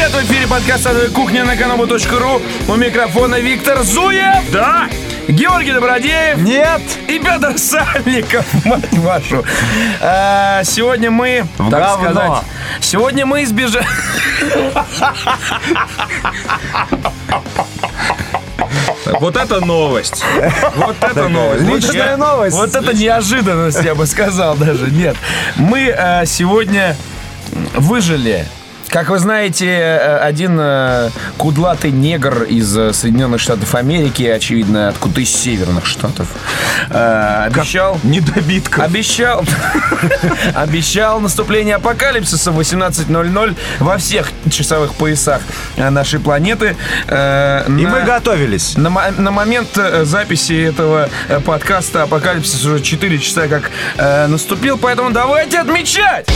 привет! В эфире подкаст «Адовая кухня» на kanobu.ru. У микрофона Виктор Зуев. Да! Георгий Добродеев. Нет! И Петр Сальников, мать вашу. А, сегодня мы, В так говно. сказать, сегодня мы избежали... Вот это новость. Вот это новость. Личная новость. Вот это неожиданность, я бы сказал даже. Нет, мы э, сегодня выжили. Как вы знаете, э, один э, кудлатый негр из э, Соединенных Штатов Америки, очевидно, откуда из северных штатов, обещал... Недобитка. Обещал, обещал наступление апокалипсиса в 18.00 во всех часовых поясах нашей планеты. И мы готовились. на, мо- на момент записи этого подкаста апокалипсис уже 4 часа как наступил, поэтому давайте отмечать!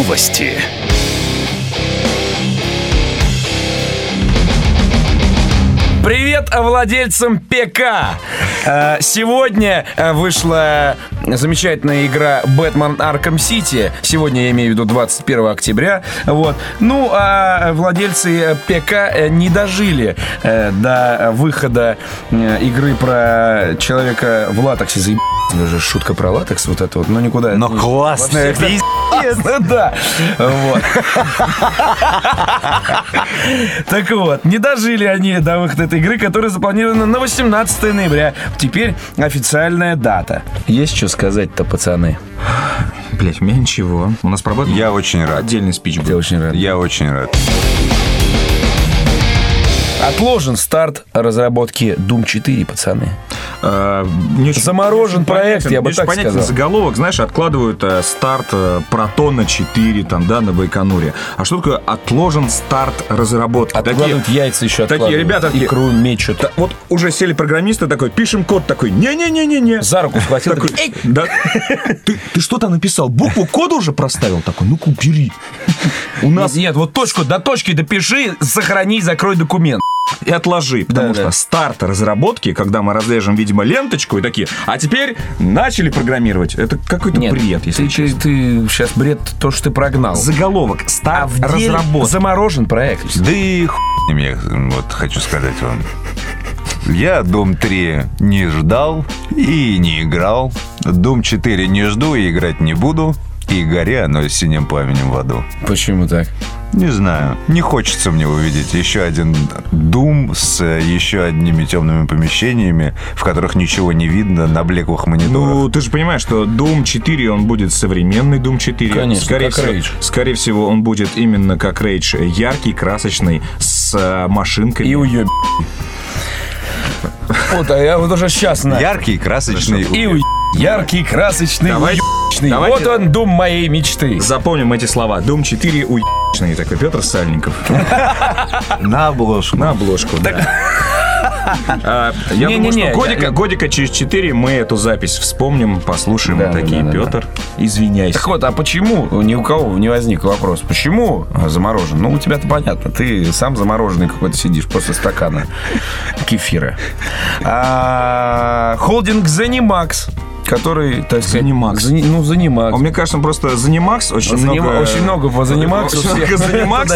Новости. Привет владельцам ПК! Э, Сегодня э, вышла замечательная игра Бэтмен Арkham Сити. Сегодня я имею в виду 21 октября. Вот. Ну, а владельцы э, ПК не дожили до выхода игры про человека в латексе. Заеб... Даже шутка про латекс вот это вот, но никуда. Но не- классная во всех- Да. Вот. Так вот, не дожили они до выхода этой игры, которая запланирована на 18 ноября. Теперь официальная дата. Есть что сказать-то, пацаны? Блять, у меня ничего. У нас проблема. Я очень рад. Отдельный спич Я был. очень рад. Я очень рад. Отложен старт разработки Doom 4, пацаны. Э, не очень- Заморожен не проект, понятен- я бы так понятен сказал. заголовок, знаешь, откладывают э, старт э, Протона 4 там, да, на Байконуре. А что такое отложен старт разработки? Откладывают яйца еще такие ребята такие- Икру мечут. Да, вот уже сели программисты такой, пишем код такой, не-не-не-не-не. За руку схватил. Такой, «Эй!» да. ты, ты что там написал? Букву кода уже проставил? Такой, ну-ка, убери. У нас Нет, вот точку до точки допиши, сохрани, закрой документ. И отложи, потому Да, что да. старт разработки, когда мы разрежем, видимо, ленточку и такие, а теперь начали программировать. Это какой-то Нет, бред, если ты, честно. ты, сейчас бред то, что ты прогнал. Заголовок. Старт А разработки. заморожен проект. Да и хуй я вот хочу сказать вам. Я Дом 3 не ждал и не играл. Дом 4 не жду и играть не буду. И горя оно синим пламенем в аду. Почему так? Не знаю. Не хочется мне увидеть еще один Дум с э, еще одними темными помещениями, в которых ничего не видно на блеклых мониторах. Ну, ты же понимаешь, что Doom 4, он будет современный Doom 4. Конечно, скорее как всего, Rage. Скорее всего, он будет именно как Rage. Яркий, красочный, с э, машинками. И уеб. Вот, а я вот уже сейчас знаю. Яркий, красочный. И уеб. Яркий, красочный, Давайте- уебищный. давайте- Вот он, дом моей мечты. Запомним эти слова. Doom 4 уебищный такой Петр Сальников. На обложку. На обложку, да. А, Я Не-не-не, думаю, что я- годика, годика через 4 мы эту запись вспомним, послушаем Да, такие. да, да, да. Петр, извиняйся. Так вот, а почему ни у кого не возник вопрос? Почему заморожен? Ну, у тебя-то понятно. Ты сам замороженный какой-то сидишь после стакана кефира. А, холдинг Zenimax, который, так сказать... Zenimax. Зани- ну, Zenimax. А мне кажется, просто занимакс очень Заним- много... Очень много по занимаксу. Очень много занимакс.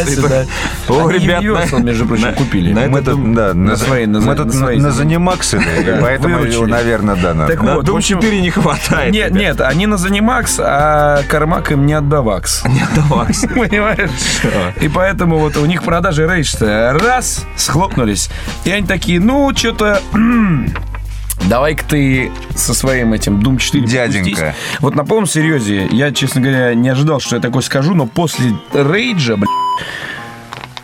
О, ребят, Universal, между прочим, купили. на Мы да, на, свои- на- мы тут на, занимаксы, поэтому, наверное, да, надо. Так вот, в общем- 4 не хватает. Нет, нет, они на Занимакс, а Кармак им не отдавакс. Не отдавайся. Понимаешь? И поэтому вот у них продажи рейдж-то раз, схлопнулись. И они такие, ну, что-то... Давай-ка ты со своим этим Doom 4 Дяденька. попустись. Вот на полном серьезе, я, честно говоря, не ожидал, что я такое скажу, но после рейджа, блядь,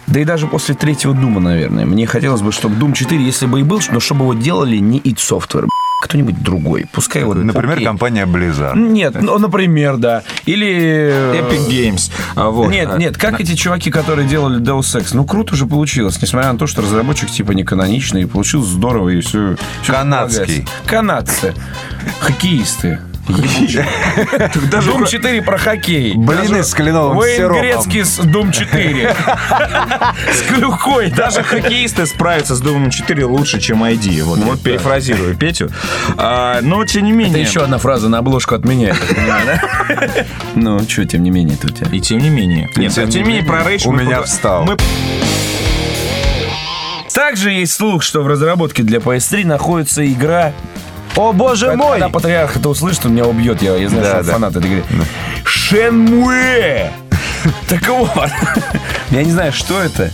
да и даже после третьего Дума, наверное, мне хотелось бы, чтобы Doom 4, если бы и был, но чтобы его делали не id Software, кто-нибудь другой. Пускай вот... Например, окей. компания Blizzard. Нет, ну, например, да. Или... э, Epic Games. А, вот. Нет, нет, как эти чуваки, которые делали Deus Ex, ну круто же получилось, несмотря на то, что разработчик типа не каноничный, и получилось здорово, и все. Канадский. Канадцы, хоккеисты. Даже Дум 4 про хоккей. Блины с кленовым Вейн сиропом. Грецкий с Дум 4. С клюкой. Даже хоккеисты справятся с Думом 4 лучше, чем ID. Вот, вот перефразирую Петю. А, но, тем не менее... Это еще одна фраза на обложку от меня. Ну, что, тем не менее, тут я. И тем не менее. Нет, тем не не менее, про рейдж у меня встал. Также есть слух, что в разработке для PS3 находится игра О, боже мой! Когда патриарх это услышит, он меня убьет. Я, я знаю, Да, что да. фанат этой игры. Шенмуэ! Так вот, я не знаю, что это.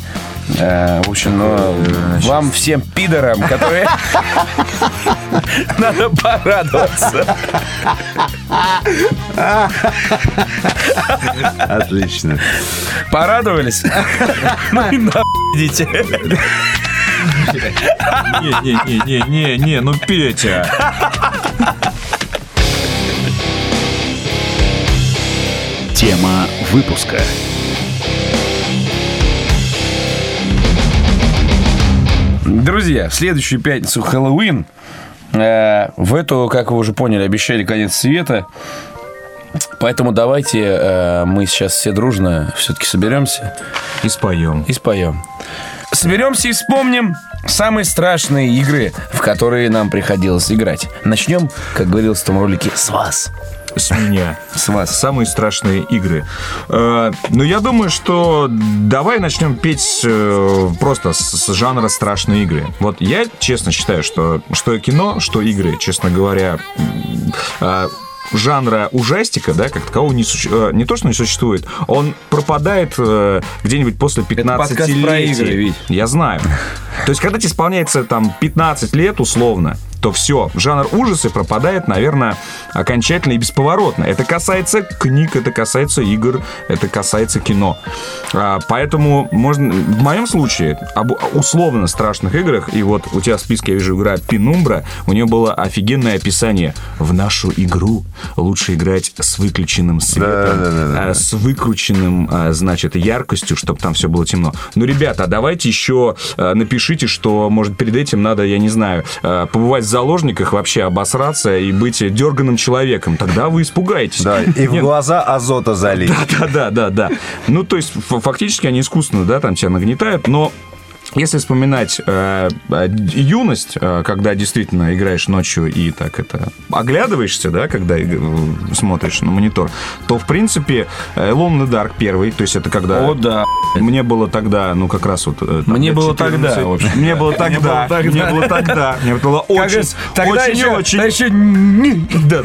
Э, В общем, но вам всем пидорам, которые... Надо порадоваться. Отлично. Порадовались? Ну и нахуй идите. Не-не-не-не-не, ну Петя. Тема выпуска. Друзья, в следующую пятницу Хэллоуин. Э, В эту, как вы уже поняли, обещали конец света. Поэтому давайте э, мы сейчас все дружно все-таки соберемся И споем. и споем. Соберемся и вспомним самые страшные игры, в которые нам приходилось играть. Начнем, как говорилось в том ролике, с вас. С меня. С вас. Самые страшные игры. Э, ну, я думаю, что давай начнем петь э, просто с, с жанра страшные игры. Вот я честно считаю, что что кино, что игры, честно говоря, э, жанра ужастика, да, как такового не, суще- э, не то, что не существует, он пропадает э, где-нибудь после 15 подкаст про игры, Вить. Я знаю. То есть, когда тебе исполняется там 15 лет условно, то все, жанр ужасы пропадает, наверное, окончательно и бесповоротно. Это касается книг, это касается игр, это касается кино. А, поэтому можно, в моем случае, об условно страшных играх, и вот у тебя в списке я вижу игра Пенумбра, у нее было офигенное описание. В нашу игру лучше играть с выключенным светом, Да-да-да-да. а, с выкрученным, а, значит, яркостью, чтобы там все было темно. Ну, ребята, давайте еще а, напишите, что, может, перед этим надо, я не знаю, побывать в заложниках, вообще обосраться и быть дерганым человеком. Тогда вы испугаетесь. Да, и в глаза азота залить. да, да, да, да. Ну, то есть, фактически они искусственно, да, там тебя нагнетают, но если вспоминать э, э, юность, э, когда действительно играешь ночью и так это оглядываешься, да, когда э, смотришь на монитор, то в принципе э, Alone in the Dark первый, то есть это когда О, да. мне было тогда, ну как раз вот э, там, Мне было 14. тогда, общем. мне было тогда, мне было тогда, мне было очень, тогда очень, еще, очень, тогда еще да.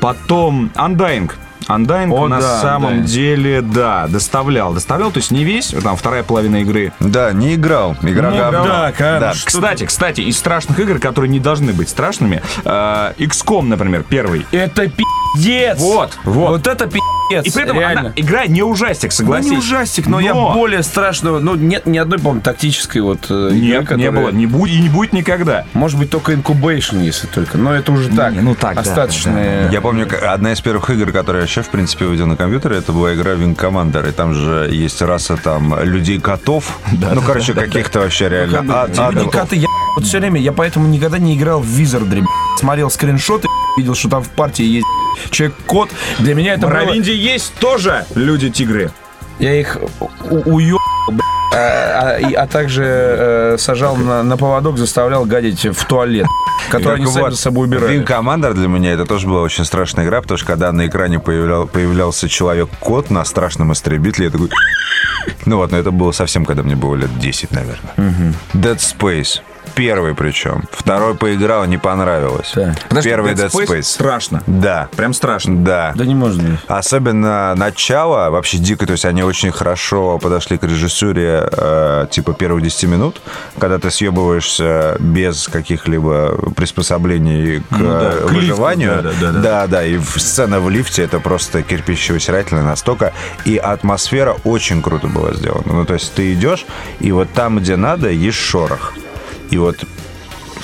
Потом Undying. Undying О, на да, самом Undying. деле, да, доставлял. Доставлял, то есть не весь, там вторая половина игры. Да, не играл. Игра Не говно. играл. Да, конечно. Да. Кстати, кстати, из страшных игр, которые не должны быть страшными, э, XCOM, например, первый. Это пиздец. Вот, вот. Вот это пиздец. И при этом реально. она, игра не ужастик, Ну, согласись. не ужастик, но, я более страшного. Ну, нет ни одной, по-моему, тактической вот э, игры, Нет, не которая- было, не будет и не будет никогда. Может быть, только Incubation, если только. Но это уже так. ну так, да, Остаточные. Я помню, одна из первых игр, которые я вообще, в принципе, увидел на компьютере, это была игра Wing Commander. И там же есть раса там людей-котов. ну, короче, каких-то вообще реально ад- адов. Люди-коты, я вот все время, я поэтому никогда не играл в Wizardry. Смотрел скриншоты, видел, что там в партии есть человек-кот. Для меня это В было... Равинде есть тоже люди-тигры. Я их у- уё... А, а- также э, сажал на, на поводок, заставлял гадить в туалет, который они сами за собой убирали. Wing Commander для меня это тоже была очень страшная игра, потому что когда на экране появлял- появлялся человек-кот на страшном истребителе, я такой... Ну вот, но это было совсем, когда мне было лет 10, наверное. Dead Space. Первый причем. Второй поиграл, не понравилось. Так. Подожди, Первый Dead Space Space. страшно. Да. Прям страшно. Да. Да не может быть. Особенно начало вообще дико, то есть они очень хорошо подошли к режиссуре э, типа первых 10 минут, когда ты съебываешься без каких-либо приспособлений к Ну да, э, к лифту, выживанию. да, да, да, да, да, и сцена в лифте это просто кирпичево-стирательная настолько. И атмосфера очень круто была сделана. Ну, то есть ты идешь, и вот там, где надо, есть шорох. И вот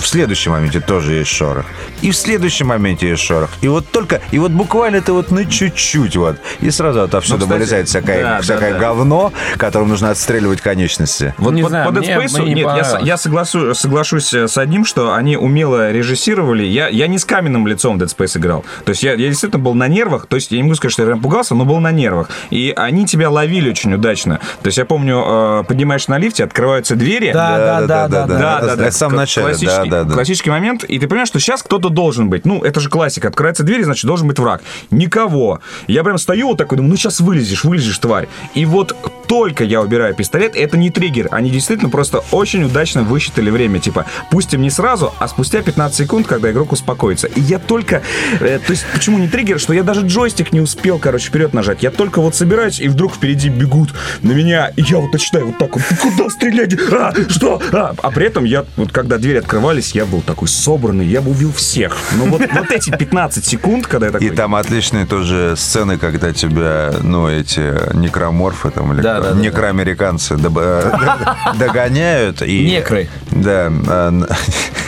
в следующем моменте тоже есть шорох. И в следующем моменте есть шорох. И вот только, и вот буквально это вот на чуть-чуть вот. И сразу отовсюду Ну, кстати, вылезает всякое, да, да, всякое да. говно, которым нужно отстреливать конечности. Вот Не по, знаю, по Dead мне- Space, мне не нет, я, я согласу- соглашусь э, с одним, что они умело режиссировали. Я, я не с каменным лицом в Dead Space играл. То есть я, я действительно был на нервах. То есть я не могу сказать, что я прям пугался, но был на нервах. И они тебя ловили очень удачно. То есть я помню, э, поднимаешь на лифте, открываются двери. Да, да, да, да, Да, да, да. Начале, да, классический, да, да. Классический момент, и ты понимаешь, что сейчас кто-то должен быть. Ну, это же классика. Открывается дверь, значит, должен быть враг. Никого. Я прям стою вот такой, думаю, ну сейчас вылезешь, вылезешь, тварь. И вот только я убираю пистолет, это не триггер. Они действительно просто очень удачно высчитали время. Типа, пустим не сразу, а спустя 15 секунд, когда игрок успокоится. И я только... э, то есть, почему не триггер? Что я даже джойстик не успел, короче, вперед нажать. Я только вот собираюсь, и вдруг впереди бегут на меня, и я вот начинаю вот так вот, куда стрелять? А, что? А, а при этом я, вот когда двери открывались, я был такой собранный, я бы убил всех. Но вот, вот эти 15 секунд, когда я такой... И там отличные тоже сцены, когда тебя, ну, эти некроморфы там, или Да, да, да, некроамериканцы э, догоняют. И, Некры. Да.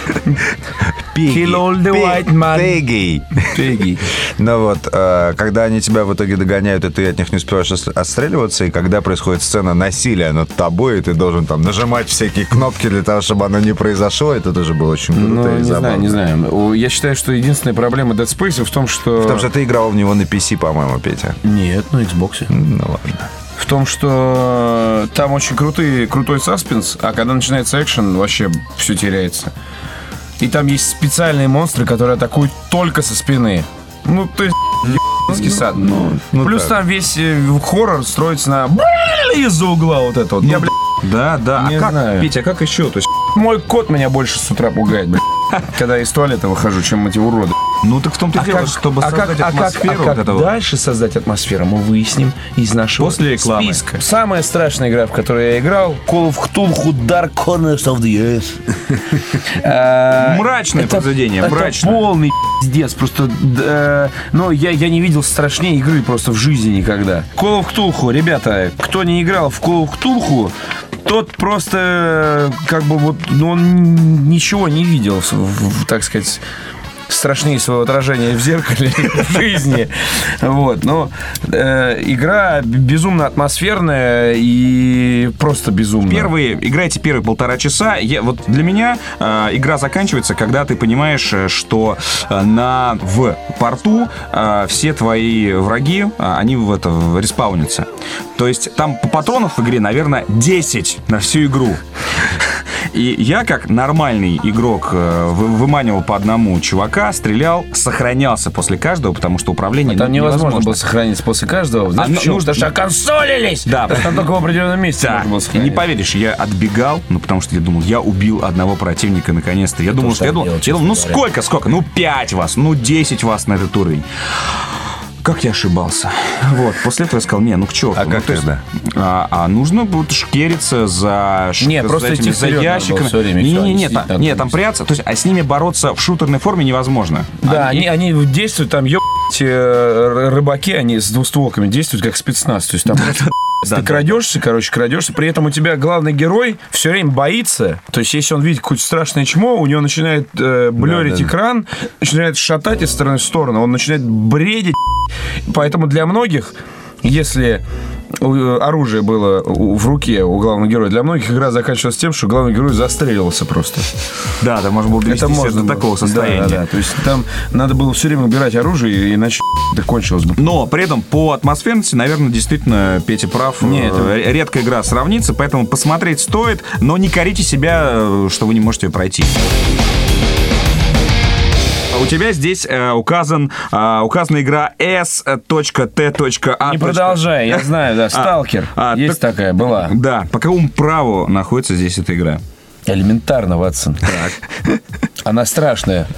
Пиги. Kill all the white man. Пиги. Пегги. Ну вот, э, когда они тебя в итоге догоняют, и ты от них не успеваешь отстреливаться, и когда происходит сцена насилия над тобой, и ты должен там нажимать всякие кнопки для того, чтобы оно не произошло, это тоже было очень круто Ну, и не знаю, забавно. не знаю. О, Я считаю, что единственная проблема Dead Space в том, что... Потому что ты играл в него на PC, по-моему, Петя. Нет, на Xbox. Ну ладно. В том, что там очень крутый, крутой саспенс, а когда начинается экшен, вообще все теряется. И там есть специальные монстры, которые атакуют только со спины. Ну, то есть, ебаный сад. ну Плюс так. там весь э, хоррор строится на из-за угла вот это вот. Я, блядь, Да, да. Не а как, знаю. Петя, а как еще? То есть, мой кот меня больше с утра пугает, блядь. Когда из туалета выхожу, чем эти уроды. Ну так в том-то и дело, чтобы а создать как, а как- атмосферу а как этого. дальше создать атмосферу, мы выясним из нашего После рекламы. списка. Самая страшная игра, в которой я играл, Call of Cthulhu Dark Corners of the Earth. Мрачное произведение, мрачное. полный пиздец. Просто, ну, я, не видел страшнее игры просто в жизни никогда. Call of Cthulhu, ребята, кто не играл в Call of Cthulhu, тот просто, э, как бы вот, ну, он ничего не видел, так сказать, страшнее своего отражения в зеркале в жизни. Вот. Но э, игра безумно атмосферная и просто безумная. Первые, играете первые полтора часа. Я, вот для меня э, игра заканчивается, когда ты понимаешь, э, что э, на в порту э, все твои враги, э, они в это респаунятся. То есть там патронов в игре, наверное, 10 на всю игру. И я, как нормальный игрок, э, вы- выманивал по одному чувака, стрелял, сохранялся после каждого, потому что управление Там не- невозможно было сохранить после каждого. Знаешь, А, почему? ну, Потому что оконсолились! Да. Потому там только в определенном месте Да, можно было не поверишь, я отбегал, ну, потому что я думал, я убил одного противника наконец-то. Я думал, что я думал, я думал, ну сколько, сколько? Ну, 5 вас, ну, 10 вас на этот уровень. Как я ошибался. Вот, после этого я сказал, не, ну к черту. А ну, как тогда? А, а нужно вот шкериться за, ш- Не, за просто этими, идти за было ящиками. всё время, не, не, они не, сидят там, не, там прятаться, то есть, а с ними бороться в шутерной форме невозможно. Да, они, они действуют там, ебать, э, рыбаки, они с двустволками действуют как спецназ. То есть там просто Да, ты да. крадешься, короче, крадешься, при этом у тебя главный герой все время боится. То есть, если он видит какое-то страшное чмо, у него начинает э, блерить Да, да, да. экран, начинает шатать из стороны в сторону, он начинает бредить. Поэтому для многих, если оружие было в руке у главного героя, для многих игра заканчивалась тем, что главный герой застреливался просто. Да, да, можно было довести можно до такого Да, состояния. Да, да. То есть там надо было все время убирать оружие, иначе это кончилось бы. Но при этом по атмосферности, наверное, действительно Петя прав. Не, Э, Редкая игра сравнится, поэтому посмотреть стоит, но не корите себя, э, что вы не можете ее пройти. А У тебя здесь э, указан, э, указана игра S.T.A. Не продолжай, я знаю, да, Сталкер. а, Есть так- такая, была. Да, по какому праву находится здесь эта игра? Элементарно, Ватсон. Она страшная.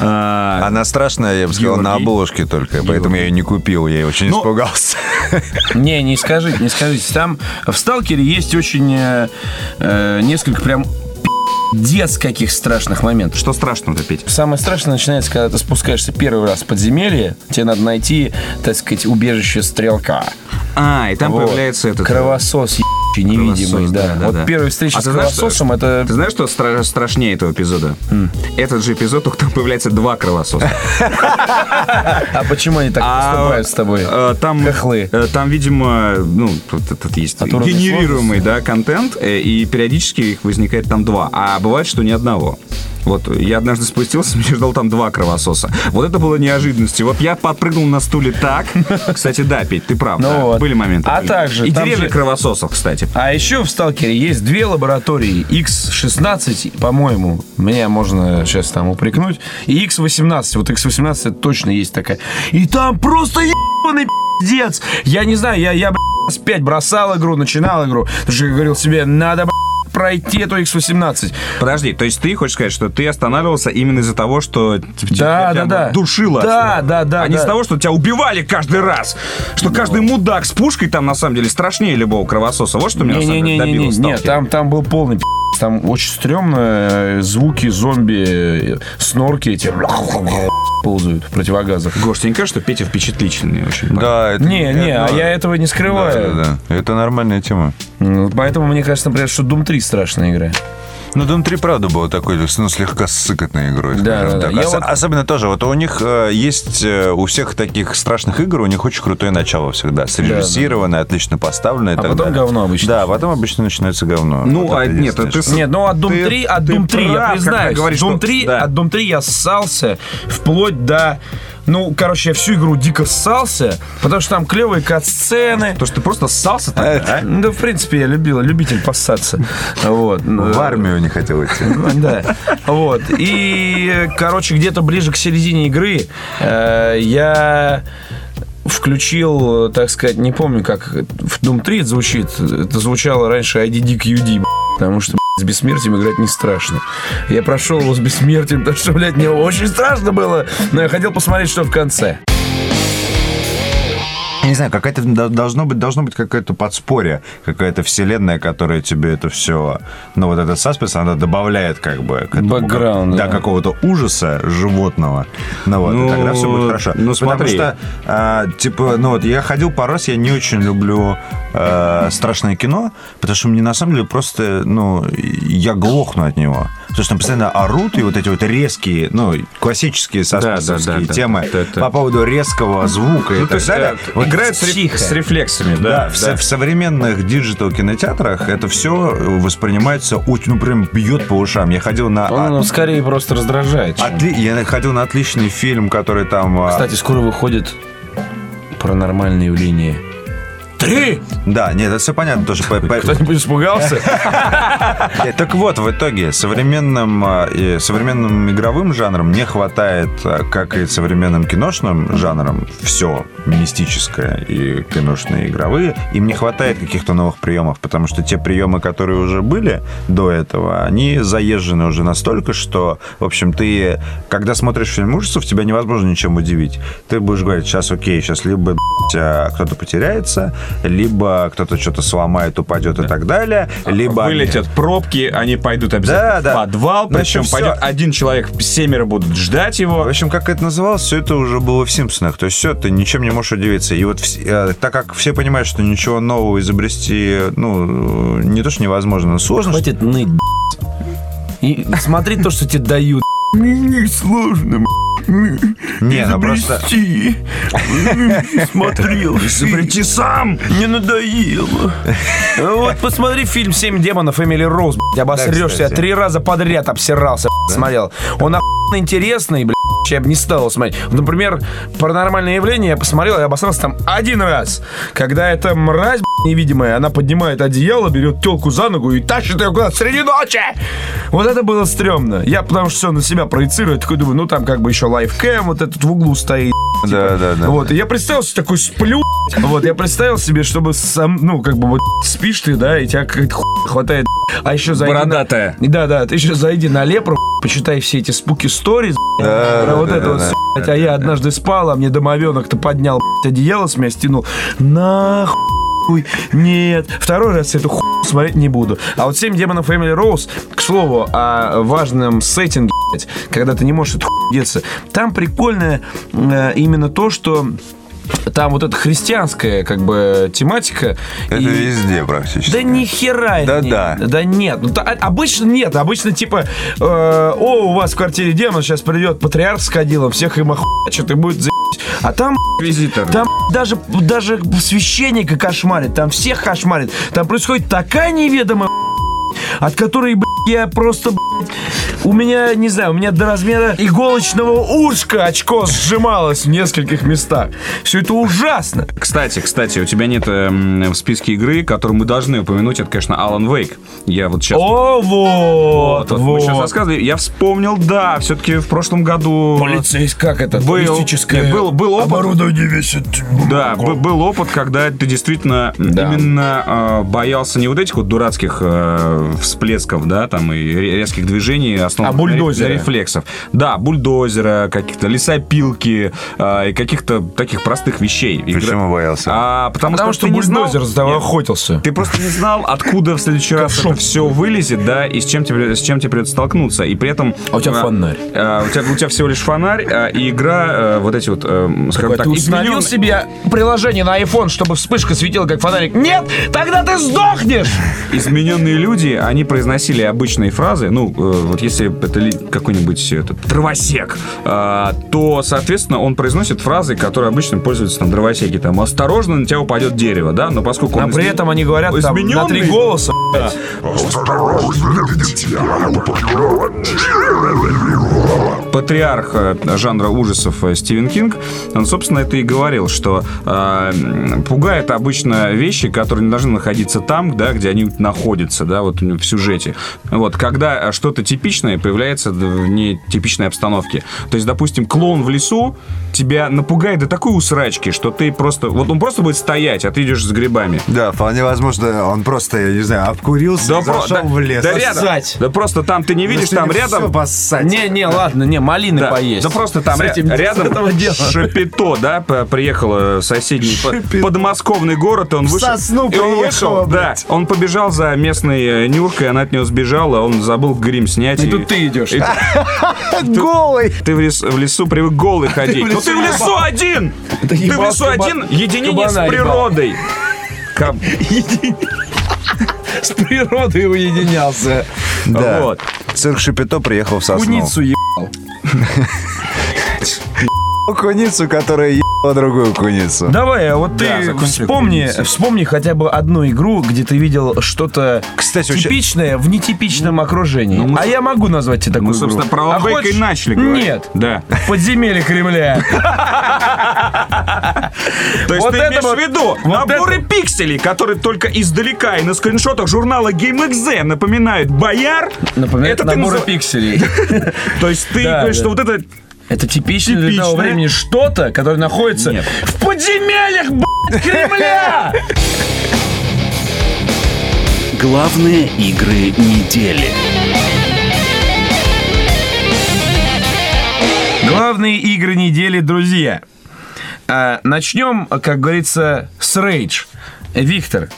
А, Она страшная, я бы сказал, на обложке только, поэтому я ее не купил, я очень Ну, испугался. Не, не скажите, не скажите. Там в Сталкере есть очень э, э, несколько прям пиздец каких страшных моментов. Что страшного-то, Петя? Самое страшное начинается, когда ты спускаешься первый раз в подземелье, тебе надо найти, так сказать, убежище стрелка. А, и там Вот. появляется этот... Кровосос, ебаный, невидимый, да. да, да, Вот да. первая встреча А с кровососом, это... Ты знаешь, что стра- страшнее этого эпизода? Этот же эпизод, только там появляется два кровососа. А почему они так поступают с тобой? э, Там, э, там, видимо, ну, тут есть генерируемый, да, контент, э, и периодически их возникает там два. А бывает, что ни одного. Вот я однажды спустился, мне ждал там два кровососа. Вот это было неожиданностью. Вот я подпрыгнул на стуле так. Кстати, да, Петь, ты прав. Ну да, вот. Были моменты. А были. также И там деревня же- кровососов, кстати. А еще в Сталкере есть две лаборатории. X16, по-моему, меня можно сейчас там упрекнуть, и X18. Вот X18 это точно есть такая. И там просто ебаный пиздец. Я не знаю, я, я раз пять бросал игру, начинал игру. Потому что я говорил себе, надо б***ь, пройти эту X18. Подожди, то есть ты хочешь сказать, что ты останавливался именно из-за того, что т- Да, тебя да, да. душило? Да, да, да, А не да. из-за того, что тебя убивали каждый раз. Что каждый мудак с пушкой там на самом деле страшнее любого кровососа. Вот что меня на самом деле добило Не-не-не, в нет, «Сталкере». там, там был полный пи***. Там очень стрёмно э, звуки зомби, э, снорки эти ползают в противогазах. Гош, тебе не кажется, что Петя впечатлительный очень? Да, это Не, не, а я этого не Да, скрываю. да, да. Это нормальная тема. М, Поэтому мне кажется, например, что Doom 3 страшная игра. Ну, Doom 3, правда, был такой, ну, слегка сыкотной игрой. Да, да, да. Я Ос- вот- Особенно тоже, вот у них э, есть, э, у всех таких страшных игр, у них очень крутое начало всегда. Срежиссированное, отлично поставленное. и А так потом далее. говно обычно. Да, потом обычно начинается говно. Ну, Вот а нет, ты что- Нет, ну от Doom Ты- 3, от Doom 3, я прав, когда признаюсь, говоришь, Doom что- 3, да. от Doom 3 я ссался вплоть до... Ну, короче, я всю игру дико ссался, потому что там клевые кат-сцены. То, что ты просто ссался тогда, а? Да, в принципе, я любил, любитель поссаться. Вот. В армию не хотел идти. Да. Вот. И, короче, где-то ближе к середине игры э, я включил, так сказать, не помню, как в Doom 3 это звучит. Это звучало раньше IDD QD, б***ь, потому что с бессмертием играть не страшно. Я прошел его с бессмертием, потому что, блядь, мне очень страшно было, но я хотел посмотреть, что в конце. Не знаю, какая-то до- должно быть, должно быть какое-то подспорье, какая-то вселенная, которая тебе это все, ну вот этот саспенс, она добавляет как бы к этому, Бэкграунд, как- да. да, какого-то ужаса животного, ну вот, Ну, и тогда все будет хорошо. ну, смотри. Потому что, а, типа, ну вот я ходил пару раз, я не очень люблю а, страшное кино, потому что мне на самом деле просто, ну, я глохну от него. Потому что там постоянно орут, и вот эти вот резкие, ну, классические саспенсовские да, да. темы Это- по поводу резкого звука и Ну, так то есть, далее. э, Вот играет тихо. с рефлексами, да, да. в, со- в современных digital кинотеатрах это все воспринимается очень, ну прям бьет по ушам. Я ходил на Он ну, скорее просто раздражает. отли- я ходил на отличный фильм, который там. а, Кстати, скоро выходит паранормальное явление. Три! Да, нет, это все понятно тоже. Кто-нибудь испугался? Э, Так вот, в итоге современным, и современным игровым жанром не хватает, а, как и современным киношным жанром, все мистическое и киношные игровые, им не хватает каких-то новых приемов, потому что те приемы, которые уже были до этого, они заезжены уже настолько, что, в общем, ты, когда смотришь фильм ужасов, тебя невозможно ничем удивить. Ты будешь говорить, сейчас окей, сейчас либо а, кто-то потеряется, либо кто-то что-то сломает, упадет и так далее, либо... они- Вылетят пробки, они пойдут обязательно Да, да. в подвал, Ну, причем всё. пойдет один человек, семеро будут ждать В его. общем, как это называлось, все это уже было в Симпсонах. То есть все, ты ничем не можешь удивиться. И вот э, так как все понимают, что ничего нового изобрести, ну, не то, что невозможно, но сложно. Хватит ныть. И смотри то, что тебе дают. Мне сложно, Не, ну просто... Смотрел. Изобрети сам. Не надоело. Вот посмотри фильм «Семь демонов» Эмили Роуз, обосрешься. Три раза подряд обсирался, смотрел. Он охуенно интересный, блядь. Я бы не стал смотреть. Например, «Паранормальное явление» я посмотрел и обосрался там один раз. Когда эта мразь невидимая, она поднимает одеяло, берет телку за ногу и тащит ее куда-то среди ночи. Вот это было стрёмно. Я потому что все на себя проецирую, такой думаю, ну там как бы еще лайфкэм вот этот в углу стоит. Да, да, да. Вот, и я представил себе такой сплю, вот, я представил себе, чтобы сам, ну, как бы вот спишь ты, да, и тебя хуйня хватает, а еще зайди... на- Бородатая. Да, да, ты еще зайди на лепру, почитай все эти спуки сториз, Да, вот да, это да, вот да. блядь, а я однажды спал, а мне домовенок-то поднял блядь, одеяло с меня, стянул. Нахуй, нет. Второй раз эту хуйню смотреть не буду. А вот «Семь демонов Эмили Роуз», к слову, о важном сеттинге, блядь, когда ты не можешь от хуй деться, там прикольно э, именно то, что там вот эта христианская как бы тематика. Это и- везде практически. Да ни хера Да, нет. да. Да нет. Ну, та- обычно нет. Обычно типа, э, о, у вас в квартире демон, сейчас придет патриарх с кадилом, всех им охуячат и будет. А там Визитор. там даже, даже священника кошмарит, там всех кошмарит. Там происходит такая неведомая от которой, блядь, я просто, блядь, у меня, не знаю, у меня до размера иголочного ушка очко сжималось в нескольких местах. Все это ужасно. Кстати, кстати, у тебя нет эм, в списке игры, которую мы должны упомянуть, это, конечно, Alan Wake. Я вот сейчас... О, вот, вот, мы сейчас рассказывали. Я вспомнил, да, все-таки в прошлом году... Полицейский, как это? Был, Туристическое был, был опыт, оборудование весит. да, б- был опыт, когда ты действительно Да. именно э, боялся не вот этих вот дурацких э, всплесков, да, там и ре- резких движений, основанных А бульдозера. на, ре- на рефлексов. Да, бульдозера, каких-то лесопилки э, и каких-то таких простых вещей. Игра- Почему боялся? А, потому, Потому что что, ты не знал- бульдозер за тобой Нет, охотился. ты просто не знал, откуда в следующий раз это все вылезет, да, и с чем тебе, с чем тебе придется столкнуться. И при этом... А у тебя э, фонарь. э, у, тебя, у тебя всего лишь фонарь, и игра, э, вот эти вот, э, скажем так, ты установил себе приложение на iPhone, чтобы вспышка светила как фонарик? Нет! Тогда ты сдохнешь! измененные люди, они произносили обычные фразы, ну, э, вот если это какой-нибудь этот, дровосек, э, то, соответственно, он произносит фразы, которые обычно пользуются на дровосеке. Там, осторожно, на тебя упадет дерево, да, но поскольку А он при изме- этом они говорят там на три голоса. Патриарх жанра ужасов э, Стивен Кинг, он, собственно, это и говорил, что э, пугает обычно вещи, которые не должны находиться там, да, где они находятся, да, вот в сюжете. Вот, когда э, что-то типичное появляется в нетипичной обстановке. То есть, допустим, клоун в лесу тебя напугает до такой усрачки, что ты просто... Вот он просто будет стоять, а ты идешь с грибами. Да, вполне возможно, он просто, я не знаю, обкурился, Да, зашел да- в лес. да рядом. Да просто там ты не видишь, там рядом... Не, не, ладно, не, малины Да, поесть. да просто там ря- этим- рядом. Шапито, да, приехала соседний Шапито. подмосковный город, и он вышел. сосну и он вышел, да, он побежал за местной э, Нюркой, она от него сбежала, он забыл грим снять. И тут ты идешь. и Голый. ты в, лес- в лесу привык голый ходить. Ну ты в лесу один! Ты в лесу один, единение с природой. С природой уединялся. Да. Вот. Цирк Шапито приехал в сосну. Куницу marrant. Куницу, которая ебала другую куницу. Давай, а вот Да, ты закончили вспомни, куницу. вспомни хотя бы одну игру, где ты видел что-то Кстати, очень- типичное в нетипичном окружении. ну мы- а я могу назвать тебе такую Мы, собственно, игру. про А Лавбейка и хочешь? начали говорить. Нет. Да. Подземелье Кремля. То есть Вот ты это имеешь вот- в виду вот наборы пикселей, которые только издалека и на скриншотах журнала GameXZ напоминают бояр? Напоминает Это ты наборы назыв- пикселей. То есть ты Да, говоришь, да. что вот это... Это типично для того времени что-то, которое находится Нет. в подземельях, блядь, Кремля! Главные игры недели. Главные игры недели, друзья. А, начнем, как говорится, с Рейдж. Виктор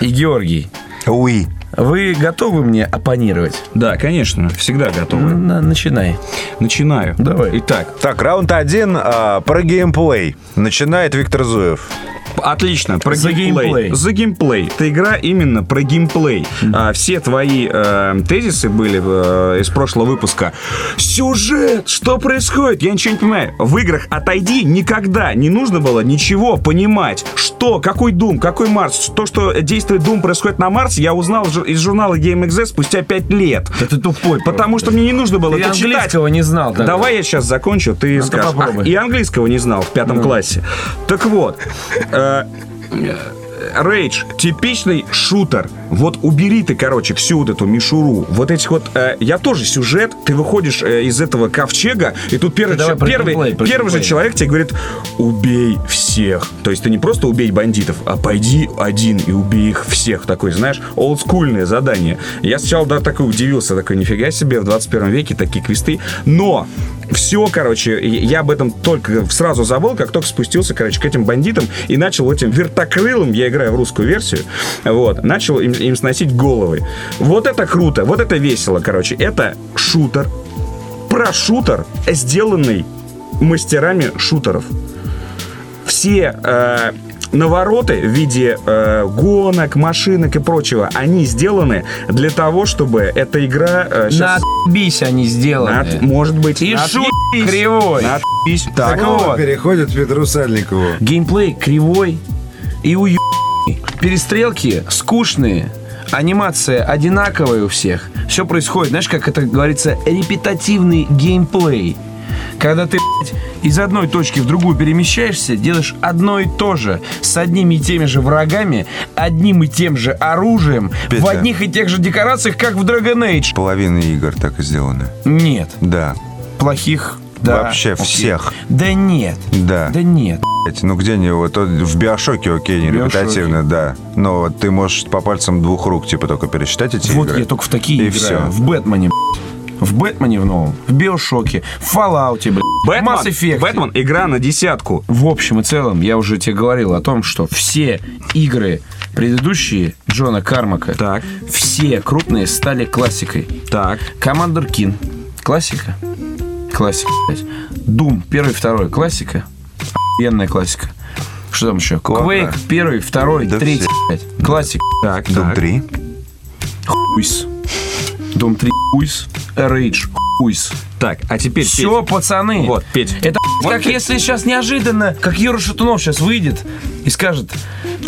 и Георгий, Уи. вы готовы мне оппонировать? Да, конечно, всегда готовы. На- начинай. Начинаю. Давай. Итак, Так, раунд один а, про геймплей. Начинает Виктор Зуев. Отлично, про За геймплей. геймплей. За геймплей. Эта игра именно про геймплей. А, все твои э, тезисы были э, из прошлого выпуска. Сюжет! Что происходит? Я ничего не понимаю. В играх отойди никогда не нужно было ничего понимать. Что? Какой Doom? Какой Марс? То, что действие Doom происходит на Марсе, я узнал из журнала GameXZ спустя 5 лет. Да ты тупой. Потому что мне не нужно было Ты это читать. не знал. тогда. Давай я сейчас закончу, ты Ну-ка скажешь. попробуй. Ах, и английского не знал в пятом классе. Так вот, э, Рейдж, типичный шутер. Вот убери ты, короче, всю вот эту мишуру. Вот этих вот... э, я тоже сюжет. Ты выходишь э, из этого ковчега, и тут первый, Давай первый, про первый же человек тебе говорит, убей всех. То есть ты не просто убей бандитов, а пойди один и убей их всех. Такой, знаешь, олдскульное задание. Я сначала да, такой удивился, такой, нифига себе, в 21 веке такие квесты. Но все, короче, я об этом только сразу забыл, как только спустился, короче, к этим бандитам и начал этим вертокрылым, я играю в русскую версию, вот, начал им, им сносить головы. Вот это круто, вот это весело, короче. Это шутер, про шутер, сделанный мастерами шутеров. все э, навороты в виде э, гонок, машинок и прочего, они сделаны для того, чтобы эта игра э, щас- Надбись они сделаны. Над- может быть, И надбись. шут кривой. Надбись. Так Снова вот. переходит к Петру Сальникову. Геймплей кривой и уебный. Перестрелки скучные. Анимация одинаковая у всех. Все происходит, знаешь, как это говорится, репетативный геймплей. Когда ты из одной точки в другую перемещаешься, делаешь одно и то же, с одними и теми же врагами, одним и тем же оружием, Петя. в одних и тех же декорациях, как в Dragon Age. Половина игр так и сделаны. Нет, Да. плохих, да. Вообще окей. всех. Да нет, Да. да нет. Блять, Ну где не вот в биошоке, окей, не Биошоке. репетативно, да. Но вот ты можешь по пальцам двух рук типа только пересчитать эти Вот игры. я только в такие И играю. всё. В Бэтмене, блядь. В Бэтмене в новом, в BioShock е, в Fallout, блядь, в Бэтмен, Mass Effect. Бэтмен игра на десятку. В общем и целом, я уже тебе говорил о том, что все игры предыдущие Джона Кармака, Так. все крупные стали классикой. Так. Commander Keen. Классика. Классика, блядь. Doom, первый, второй. Классика. Охуенная классика. Что там еще? Quake, первый, второй, Да третий, блядь. Классика. Так, Doom так. 3. Хуйс. Дом 3 хуйс. Rage хуйс. Так, а теперь... Все, пацаны. Вот, Петь. Это Вот как ты- если сейчас неожиданно, как Юра Шатунов сейчас выйдет и скажет,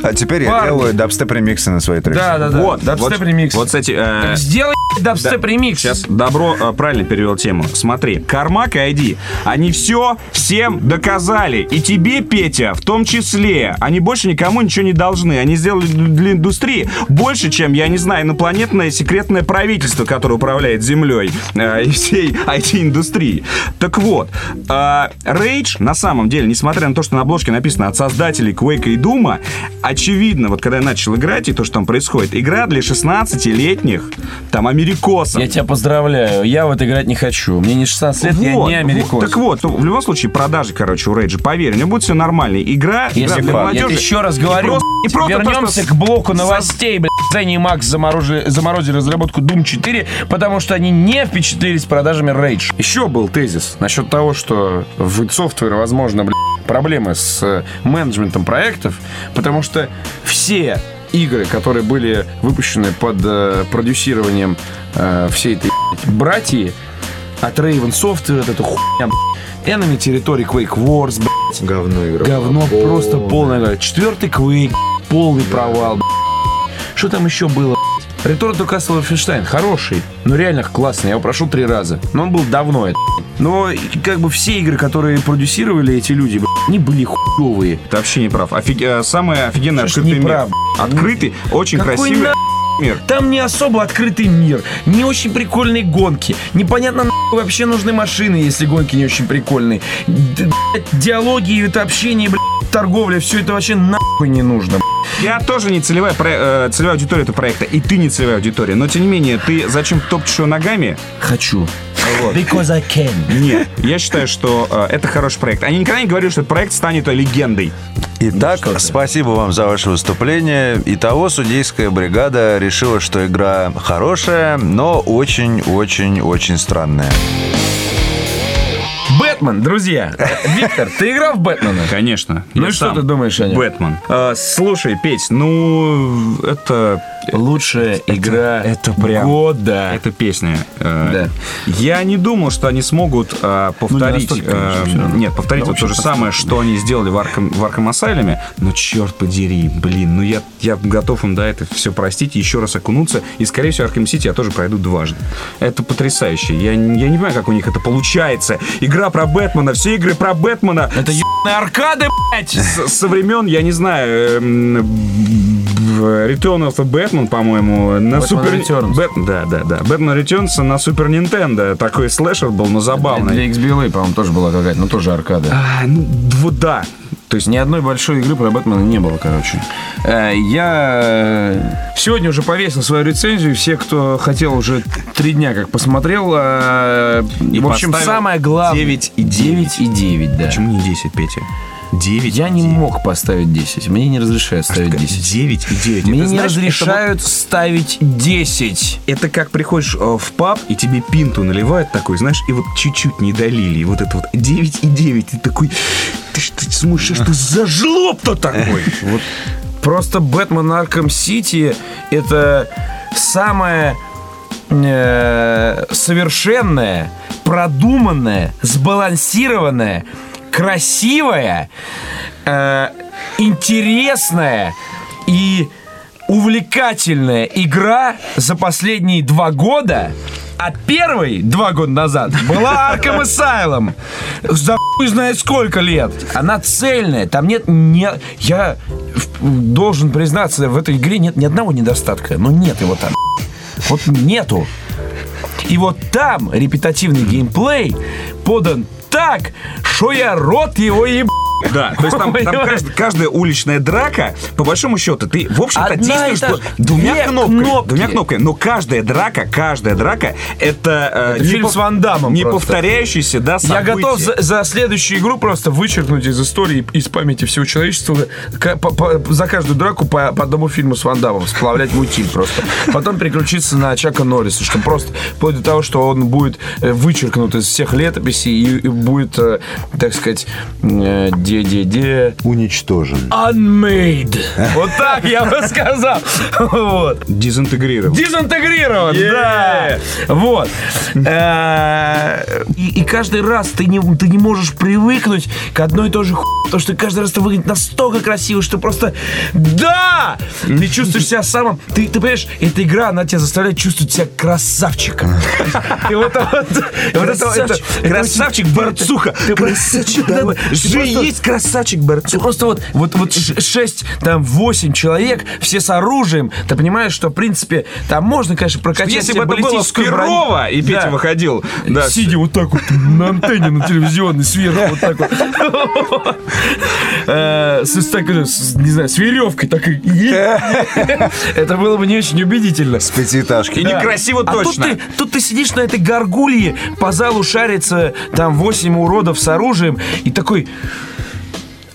А теперь я Парни. делаю дабстеп-ремиксы на свои треки. да, да, да, Вот, дабстеп вот, ремикс. Вот, кстати, э, Так сделай дабстеп ремикс. Сейчас Добро э, правильно перевел тему. Смотри, Кармак и ID, они все всем доказали. И тебе, Петя, в том числе. Они больше никому ничего не должны. Они сделали для индустрии больше, чем, я не знаю, инопланетное секретное правительство, которое управляет землей э, и всей IT-индустрии. Так вот, э, Rage, на самом деле, несмотря на то, что на обложке написано от создателей Quake и Doom, очевидно, вот когда я начал играть и то, что там происходит, игра для 16-летних, там, америкосов. Я тебя поздравляю, я вот играть не хочу. Мне не 16 лет, я Вот, не америкос. вот, так вот, ну, в любом случае, продажи, короче, у Рейджа, поверь, у него будет все нормально. Игра, игра Если для факт. молодежи. Я еще раз И говорю, просто- и просто то, вернемся что к блоку новостей, блядь. ZeniMax заморозили, заморозили разработку Doom 4, потому что они не впечатлились продажами Rage. Еще был тезис насчет того, что в Software, возможно, блядь, проблемы с э, менеджментом проектов, потому что все игры, которые были выпущены под э, продюсированием э, всей этой блядь, братьи, от Raven Software, вот эта хуйня, блядь, Enemy Territory, Quake Wars, блядь, Говно игра. Говно Полное. просто полное. Четвертый квейк, полный провал. б***ь. Что там еще было? б***ь? Return to Castle Wolfenstein хороший, но реально классный. Я его прошел три раза. Но он был давно. это. Но как бы все игры, которые продюсировали эти люди, б***ь, они были хуевые. Ты вообще не прав. Офиг- э, Самый офигенный ж открытый мир. прав? Открытый, очень Какой красивый на- мир. Там не особо открытый мир, не очень прикольные гонки. Непонятно, нахуй вообще нужны машины, если гонки не очень прикольные. Д- блядь, диалоги, это общение, блядь, торговля, все это вообще нахуй не нужно. б***ь. Я тоже не целевая, про- э, целевая аудитория этого проекта, и ты не целевая аудитория. Но, тем не менее, ты зачем топчешь его ногами? Хочу. Because I can. Нет. Я считаю, что э, это хороший проект. Они никогда не говорили, что этот проект станет легендой. Итак, спасибо вам за ваше выступление. Итого судейская бригада решила, что игра хорошая, но очень-очень-очень странная. Бэтмен, друзья. Виктор, ты играл в Бэтмена? Конечно. Ну и что ты думаешь о нем? Бэтмен. Э, слушай, Петь, ну, это... Лучшая игра это прям- года. Это песня. Э, Да. Я не думал, что они смогут э, повторить... настолько, э, конечно, нет, повторить Да, вот то же самое, что они сделали в Арком, в Арком Асайлуме. Но черт подери, блин, ну я, я готов им, да, это все простить, еще раз окунуться. И, скорее всего, Arkham City я тоже пройду дважды. Это потрясающе. Я, я не понимаю, как у них это получается. Игра про Бэтмена, все игры про Бэтмена. Это ебаные аркады, блядь! С- со времен, я не знаю, эм, в Return of the Batman, по-моему, на Batman Super... Returns. Бэт- Да, да, да. Batman Returns на Super Nintendo. Такой слэшер был, но забавный. Для XBLA, по-моему, тоже была какая-то, но тоже аркада. А, ну, вот да. То есть ни одной большой игры про Бэтмена не было, короче. Э, Я э, сегодня уже повесил свою рецензию. Все, кто хотел, уже три дня как посмотрел. э, И В общем, самое главное... 9 и 9 и 9, да. Почему не 10, Петя? 9 Я не 9. мог поставить 10. Мне не разрешают ставить 10. 9 и 9. Мне Это, не знаешь, это разрешают ставить 10. Это как приходишь э, в паб, и тебе пинту наливают такой, знаешь, и вот чуть-чуть не долили. И вот это вот 9 и 9. Ты такой, ты, ж- ты смотришь, что за жлоб-то такой? Вот Просто Бэтмен Арком Сити это самое э, совершенное, продуманное, сбалансированное, красивое, э, интересная и увлекательная игра за последние два года. А первый, два года назад, была Arkham Asylum. За хуй знает сколько лет. Она цельная. Там нет... Не, я должен признаться, в этой игре нет ни одного недостатка. Но нет его там. Вот нету. И вот там репетативный геймплей подан так, что я рот его еб... Да, то есть там, там кажд- каждая уличная драка, по большому счету, ты, в общем-то, Одна и действуешь по- двумя Две кнопками, кнопки. Двумя кнопками. Но каждая драка, каждая драка, это, э, Это фильм пов- с Ван Даммом Не просто. повторяющийся, да, Я событие. готов за, за следующую игру просто вычеркнуть из истории, из памяти всего человечества ка- по- по- за каждую драку по, по одному фильму с Ван Даммом, сплавлять в утиль просто. Потом переключиться на Чака Норриса, что просто вплоть до того, что он будет э, вычеркнут из всех летописей и, и будет, э, так сказать, э, де-де-де... Уничтожен. Unmade. Вот так я бы сказал. Вот. Дезинтегрировал. Дезинтегрирован, да. Вот. Э, И, каждый раз ты не, ты не можешь привыкнуть к одной и той же хуй, потому что каждый раз это выглядит настолько красиво, что просто да! Ты чувствуешь себя самым... Ты, ты понимаешь, эта игра, она тебя заставляет чувствовать себя красавчиком. И вот это Красавчик, борцуха. ты- ты- Красавчик, да. Ты просто- есть красавчик ты борцуха. просто вот, вот, вот шесть, там, восемь человек, все с оружием. Ты понимаешь, что, в принципе, там можно, конечно, прокачать Если бы это было в. Перово, и Петя Да. выходил, да, Сидя вот так вот на антенне, на телевизионной, сверху, вот так вот. Э, С, э, с, не знаю, с веревкой. Так, и- это было бы не очень убедительно. С пятиэтажки. И некрасиво А точно. ты, тут ты сидишь на этой горгулье, по залу шарится там 8 уродов с оружием, и такой...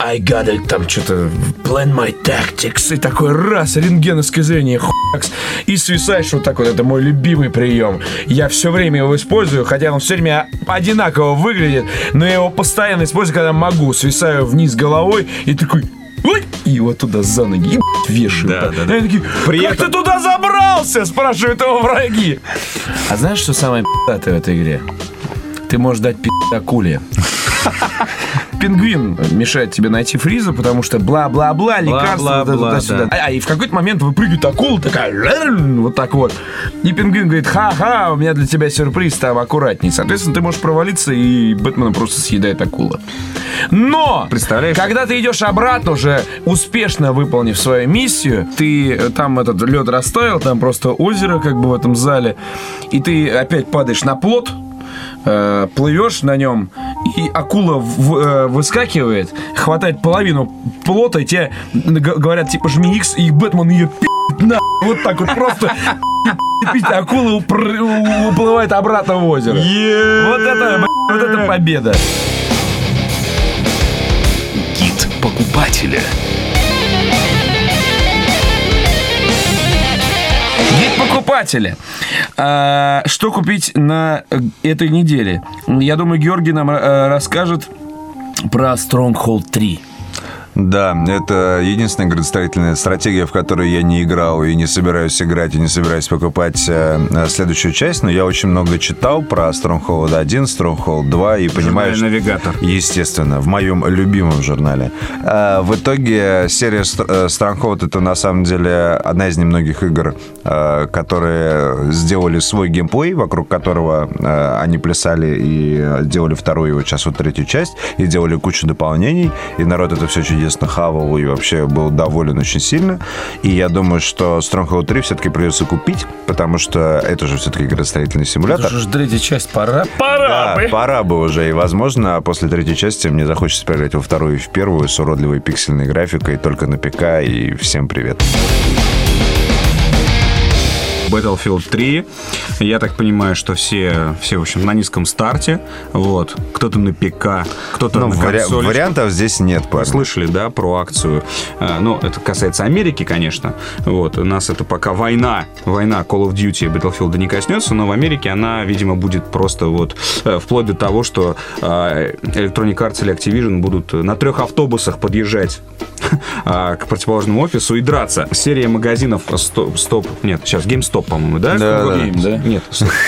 I gotta там что-то plan my tactics и такой раз рентгеновское зрение хуякс, и свисаешь вот так вот это мой любимый прием я все время его использую хотя он все время одинаково выглядит но я его постоянно использую когда могу свисаю вниз головой и такой Ой! И его туда за ноги и, блядь, вешаю. Да, да, да. Они такие, При как этом- ты туда забрался? Спрашивают его враги. А знаешь, что самое пи***тое в этой игре? Ты можешь дать пи*** акуле. Пингвин мешает тебе найти фриза, потому что бла-бла-бла, лекарства, туда-сюда. да. А, и в какой-то момент выпрыгивает акула такая, вот так вот. И пингвин говорит, ха-ха, у меня для тебя сюрприз, там аккуратней. Соответственно, ты можешь провалиться, и Бэтмена просто съедает акула. Но! Представляешь? Когда ты идешь обратно, уже успешно выполнив свою миссию, ты э, там этот лед растаял, там просто озеро как бы в этом зале, и ты опять падаешь на плот, э, плывешь на нем, и акула в- э, выскакивает, хватает половину плота, и тебе говорят, типа, жми X, и Бэтмен ее пи***т на вот так вот просто акула уплывает обратно в озеро. Вот это, вот это победа. Гид покупателя. Гид покупателя. А, что купить на э, этой неделе? Я думаю, Георгий нам э, расскажет про Stronghold 3. Да, это единственная градостроительная стратегия, в которой я не играл и не собираюсь играть, и не собираюсь покупать э, э, следующую часть, но я очень много читал про Stronghold 1, Stronghold 2 и понимаю, что- «Навигатор». Естественно, в моем любимом журнале. А, В итоге серия э, Stronghold это на самом деле одна из немногих игр, э, которые сделали свой геймплей, вокруг которого э, они плясали и э, делали вторую, и вот сейчас вот третью часть, и делали кучу дополнений, и народ это все чудесно хавал и вообще был доволен очень сильно. И я думаю, что Stronghold 3 все-таки придется купить, потому что это же все-таки градостроительный симулятор. Это же третья часть, пора. Да, пора бы уже. И, возможно, после третьей части мне захочется поиграть во вторую и в первую с уродливой пиксельной графикой только на ПК. И всем привет. Battlefield 3. Я так понимаю, что все, все в общем, на низком старте. Вот. Кто-то на ПК, кто-то Ну, на вари- консоли. вариантов здесь нет, парни. слышали, да, про акцию? А, Ну, это касается Америки, конечно. Вот, у нас это пока война, война Call of Duty и Battlefield не коснется, но в Америке она, видимо, будет просто вот э, вплоть до того, что а, Electronic Arts или Activision будут на трех автобусах подъезжать а, к противоположному офису и драться. Серия магазинов Стоп, стоп нет, сейчас GameStop, по-моему, да? Да, да. Game, да? Нет, стоп.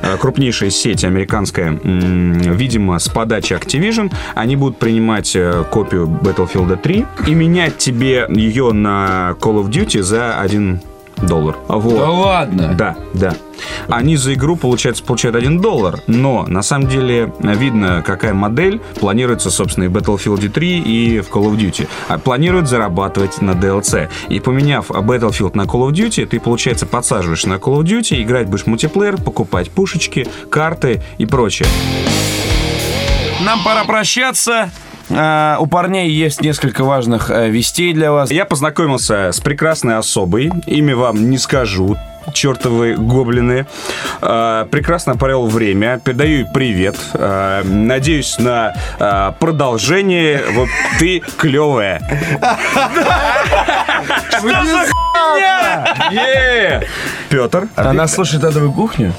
А, крупнейшая сеть американская, видимо, с подачи Activision, они будут принимать э, копию Battlefield 3 и менять тебе ее на Call of Duty за 1 доллар. Вот. Да ладно. Да, да. Они за игру, получается, получают 1 доллар, но на самом деле видно, какая модель планируется, собственно, и в Battlefield 3, и в Call of Duty. А планируют зарабатывать на DLC. И поменяв Battlefield на Call of Duty, ты, получается, подсаживаешь на Call of Duty, играть будешь мультиплеер, покупать пушечки, карты и прочее. Нам пора прощаться. А, у парней есть несколько важных э, вестей для вас. Я познакомился с прекрасной особой, имя вам не скажу, чертовы гоблины. А, прекрасно провел время, передаю ей привет. А, надеюсь на продолжение. Вот ты клевая. Петр, Она слушает адовую кухню?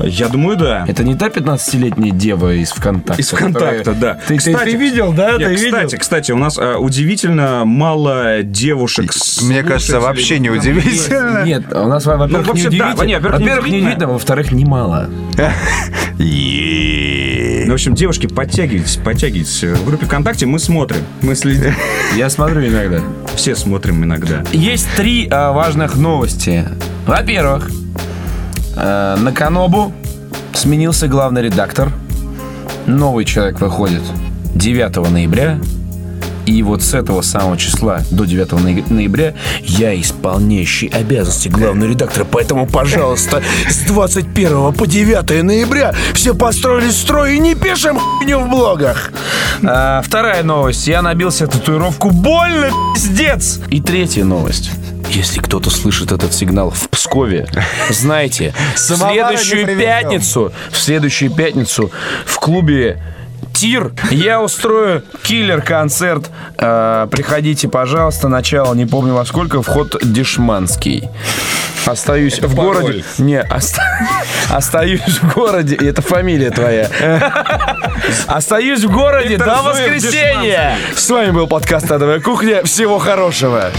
Я думаю, да. Это не та 15-летняя дева из ВКонтакта? Из ВКонтакта, которая- да. Ты, ты- ты видел, да? Нет, ты кстати, видел? кстати, у нас а, удивительно мало девушек. Мне кажется, вообще не удивительно. Нет, у нас, во- во-первых, Ну, вообще, не да, удивительно. нет, во-первых, не Во-первых, не удивительно. удивительно, во-вторых, немало. Е-е-е. Ну, в общем, девушки, подтягивайтесь, подтягивайтесь. В группе ВКонтакте мы смотрим. Мы следим. Я смотрю иногда. Все смотрим иногда. Есть три а, важных новости. Во-первых, э, на Канобу сменился главный редактор. Новый человек выходит 9 ноября. И вот с этого самого числа до 9 ноя- ноября я исполняющий обязанности главного редактора. Поэтому, пожалуйста, с 21 по 9 ноября все построились в строй и не пишем хуйню в блогах. А, вторая новость. Я набился татуировку больно, пиздец. И третья новость. Если кто-то слышит этот сигнал в Пскове, знайте, в следующую пятницу, в следующую пятницу в клубе Тир. Я устрою киллер-концерт. Э, приходите, пожалуйста. Начало не помню во сколько. Вход дешманский. Остаюсь в пароль. городе. Не, оста- остаюсь в городе. Это фамилия твоя. Остаюсь в городе до воскресенья. С вами был подкаст «Адовая кухня». Всего хорошего.